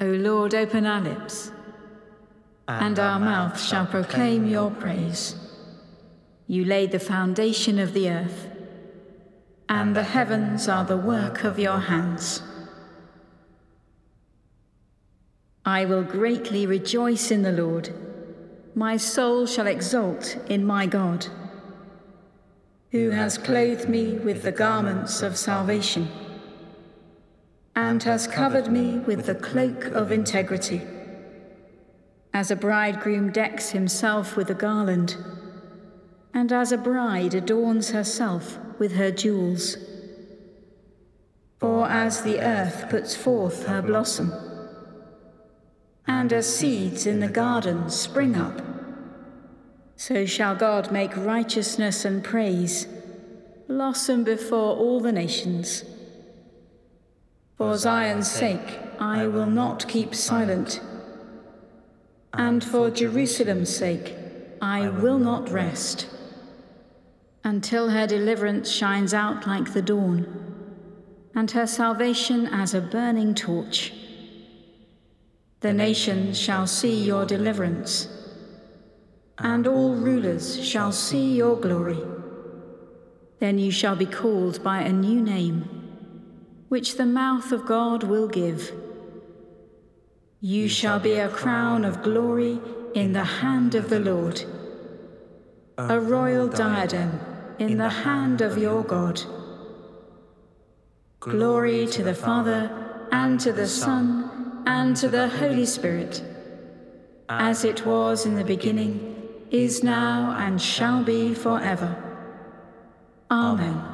O Lord, open our lips, and our mouth shall proclaim your praise. You laid the foundation of the earth, and the heavens are the work of your hands. I will greatly rejoice in the Lord. My soul shall exult in my God, who has clothed me with the garments of salvation and has covered me with the cloak of integrity. As a bridegroom decks himself with a garland, and as a bride adorns herself with her jewels. For as the earth puts forth her blossom, and as seeds in the garden spring up, so shall God make righteousness and praise blossom before all the nations. For Zion's sake, I will not keep silent, and for Jerusalem's sake, I will not rest, until her deliverance shines out like the dawn, and her salvation as a burning torch. The nations shall see your deliverance, and all rulers shall see your glory. Then you shall be called by a new name which the mouth of God will give. You shall be a crown of glory in the hand of the Lord, a royal diadem in the hand of your God. Glory to the Father, and to the Son, and to the Holy Spirit, as it was in the beginning, is now, and shall be forever. Amen.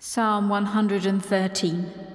Psalm 113.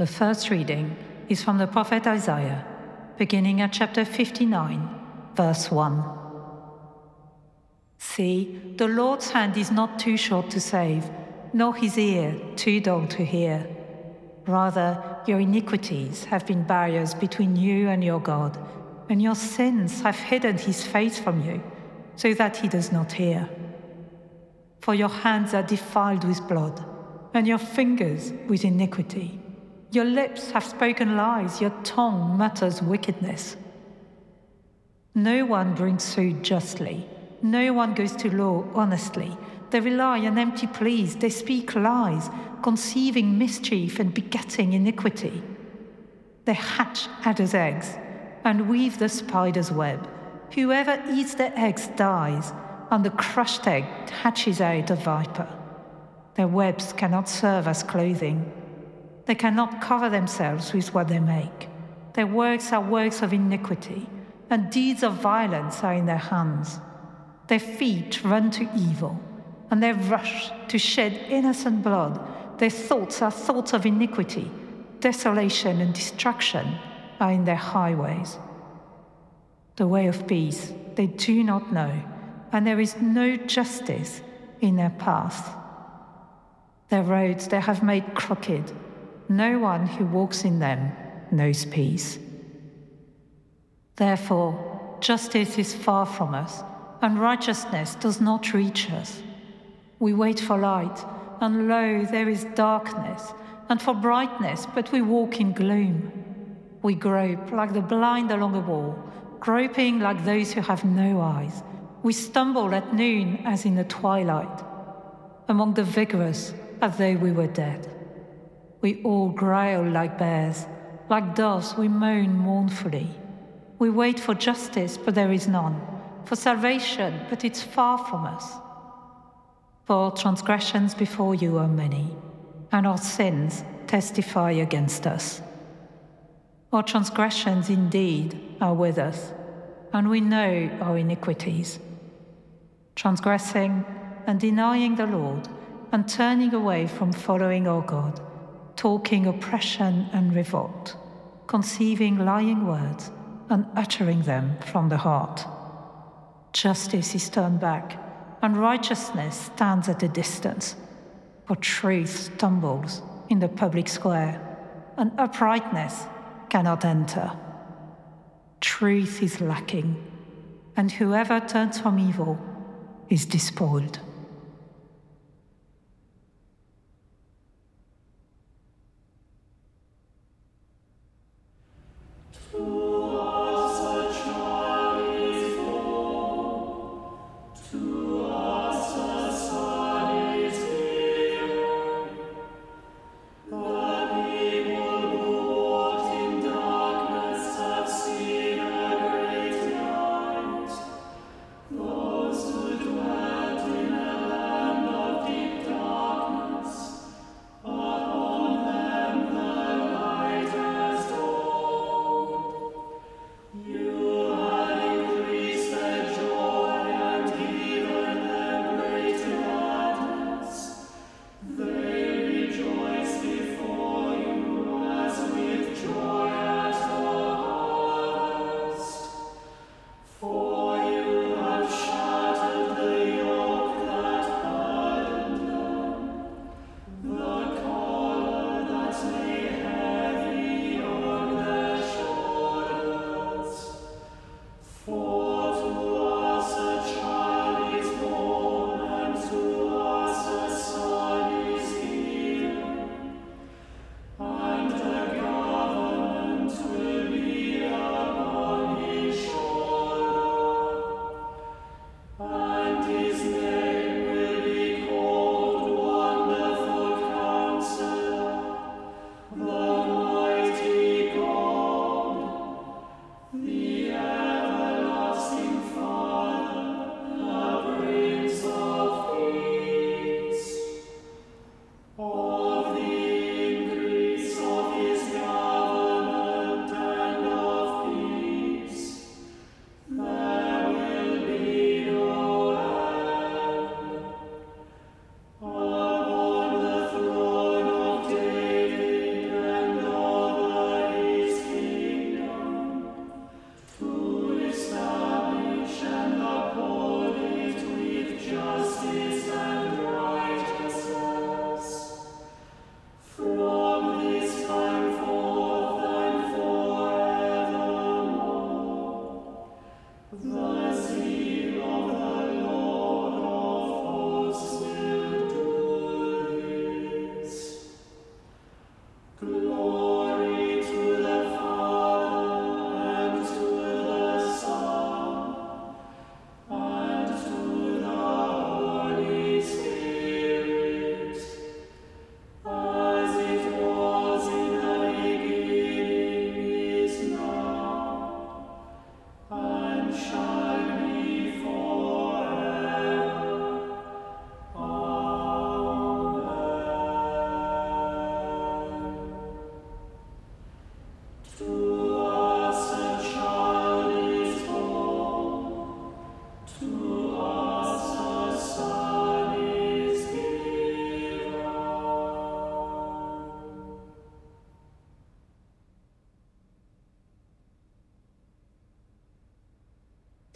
The first reading is from the prophet Isaiah, beginning at chapter 59, verse 1. See, the Lord's hand is not too short to save, nor his ear too dull to hear. Rather, your iniquities have been barriers between you and your God, and your sins have hidden his face from you, so that he does not hear. For your hands are defiled with blood, and your fingers with iniquity. Your lips have spoken lies, your tongue mutters wickedness. No one brings suit justly, no one goes to law honestly. They rely on empty pleas, they speak lies, conceiving mischief and begetting iniquity. They hatch adder's eggs and weave the spider's web. Whoever eats the eggs dies, and the crushed egg hatches out a viper. Their webs cannot serve as clothing. They cannot cover themselves with what they make. Their works are works of iniquity, and deeds of violence are in their hands. Their feet run to evil, and they rush to shed innocent blood. Their thoughts are thoughts of iniquity. Desolation and destruction are in their highways. The way of peace they do not know, and there is no justice in their path. Their roads they have made crooked no one who walks in them knows peace. Therefore, justice is far from us, and righteousness does not reach us. We wait for light, and lo, there is darkness, and for brightness, but we walk in gloom. We grope like the blind along a wall, groping like those who have no eyes. We stumble at noon as in the twilight, among the vigorous as though we were dead. We all growl like bears. Like doves, we moan mournfully. We wait for justice, but there is none. For salvation, but it's far from us. For transgressions before you are many, and our sins testify against us. Our transgressions indeed are with us, and we know our iniquities. Transgressing and denying the Lord, and turning away from following our God talking oppression and revolt, conceiving lying words and uttering them from the heart. Justice is turned back, and righteousness stands at a distance, for truth stumbles in the public square, and uprightness cannot enter. Truth is lacking, and whoever turns from evil is despoiled.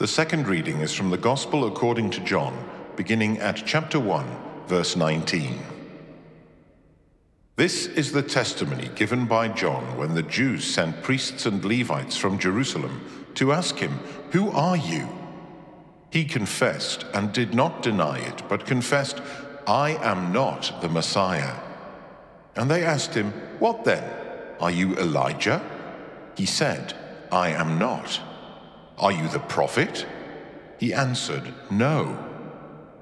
The second reading is from the Gospel according to John, beginning at chapter 1, verse 19. This is the testimony given by John when the Jews sent priests and Levites from Jerusalem to ask him, Who are you? He confessed and did not deny it, but confessed, I am not the Messiah. And they asked him, What then? Are you Elijah? He said, I am not. Are you the prophet? He answered, No.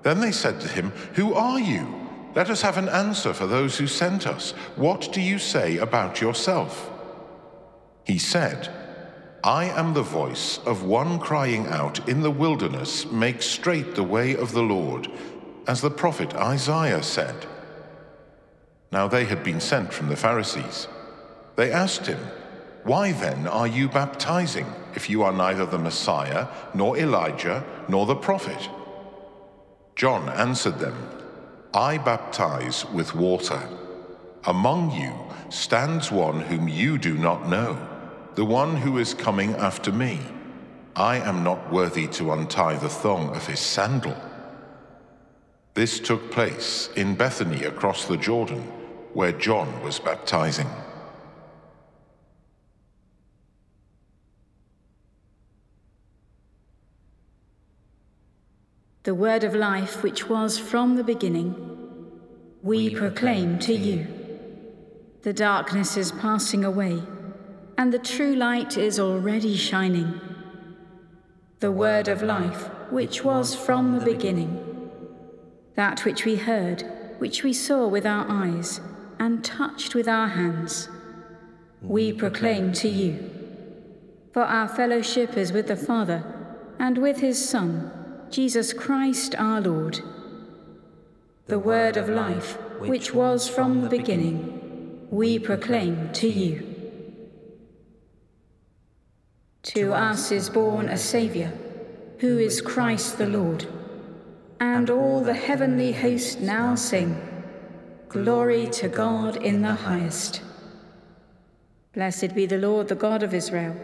Then they said to him, Who are you? Let us have an answer for those who sent us. What do you say about yourself? He said, I am the voice of one crying out in the wilderness, Make straight the way of the Lord, as the prophet Isaiah said. Now they had been sent from the Pharisees. They asked him, why then are you baptizing, if you are neither the Messiah, nor Elijah, nor the prophet? John answered them, I baptize with water. Among you stands one whom you do not know, the one who is coming after me. I am not worthy to untie the thong of his sandal. This took place in Bethany across the Jordan, where John was baptizing. The word of life which was from the beginning, we, we proclaim to you. The darkness is passing away, and the true light is already shining. The word of life which was from the beginning, that which we heard, which we saw with our eyes, and touched with our hands, we proclaim to you. For our fellowship is with the Father and with his Son Jesus Christ our Lord. The word of life, which was from the beginning, we proclaim to you. To us is born a Saviour, who is Christ the Lord. And all the heavenly host now sing, Glory to God in the highest. Blessed be the Lord, the God of Israel,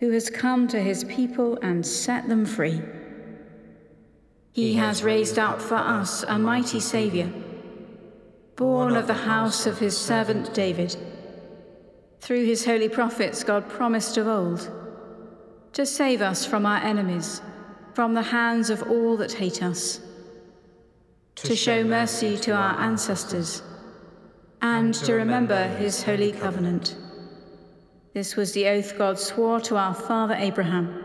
who has come to his people and set them free. He has raised up for us a mighty Saviour, born of the house of his servant David. Through his holy prophets, God promised of old to save us from our enemies, from the hands of all that hate us, to show mercy to our ancestors, and to remember his holy covenant. This was the oath God swore to our father Abraham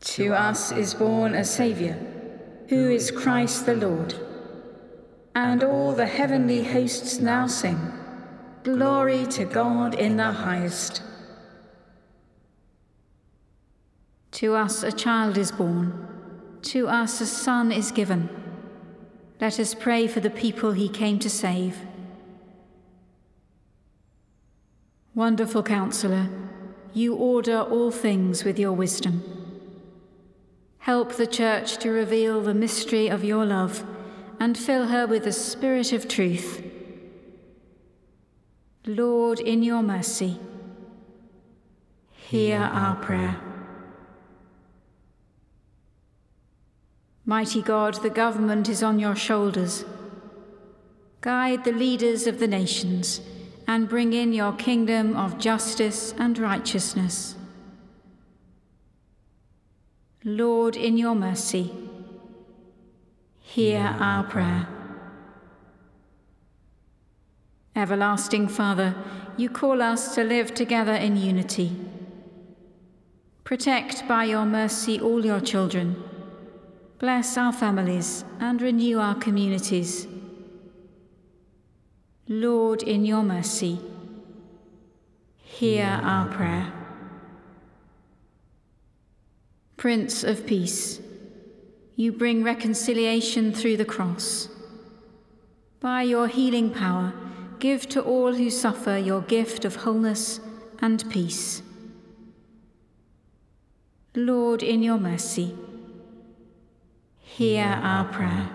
To us is born a Saviour, who is Christ the Lord. And all the heavenly hosts now sing, Glory to God in the highest. To us a child is born, to us a son is given. Let us pray for the people he came to save. Wonderful counselor, you order all things with your wisdom. Help the Church to reveal the mystery of your love and fill her with the spirit of truth. Lord, in your mercy, hear our prayer. Mighty God, the government is on your shoulders. Guide the leaders of the nations and bring in your kingdom of justice and righteousness. Lord, in your mercy, hear our prayer. Everlasting Father, you call us to live together in unity. Protect by your mercy all your children Bless our families and renew our communities. Lord, in your mercy, hear our prayer. Prince of Peace, you bring reconciliation through the cross. By your healing power, give to all who suffer your gift of wholeness and peace. Lord, in your mercy, hear our prayer.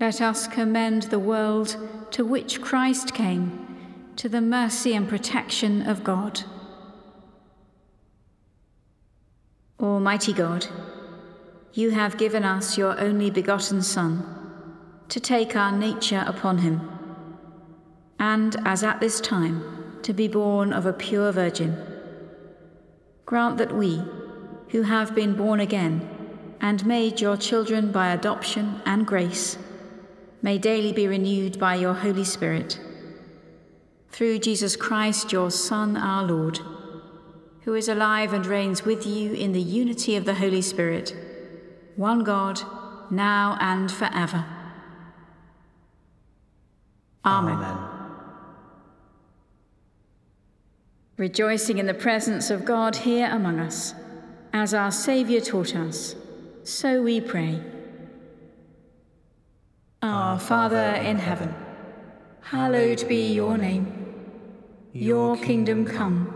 Let us commend the world to which Christ came to the mercy and protection of God. Almighty God, you have given us your only begotten Son to take our nature upon him, and as at this time to be born of a pure virgin. Grant that we, who have been born again and made your children by adoption and grace, may daily be renewed by your Holy Spirit. Through Jesus Christ, your Son, our Lord, who is alive and reigns with you in the unity of the Holy Spirit, one God, now and forever. Amen. Amen. Rejoicing in the presence of God here among us as our Saviour taught us, so we pray. Our Father in heaven, hallowed be your name. Your kingdom come,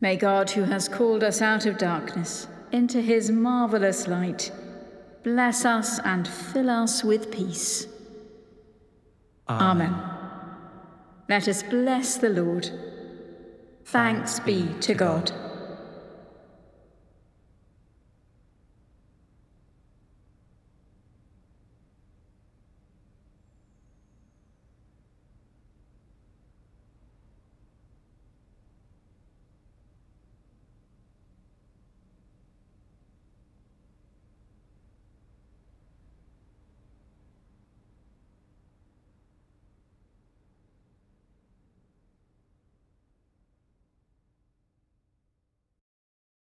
May God, who has called us out of darkness into his marvelous light, bless us and fill us with peace. Amen. Amen. Let us bless the Lord. Thanks be to God.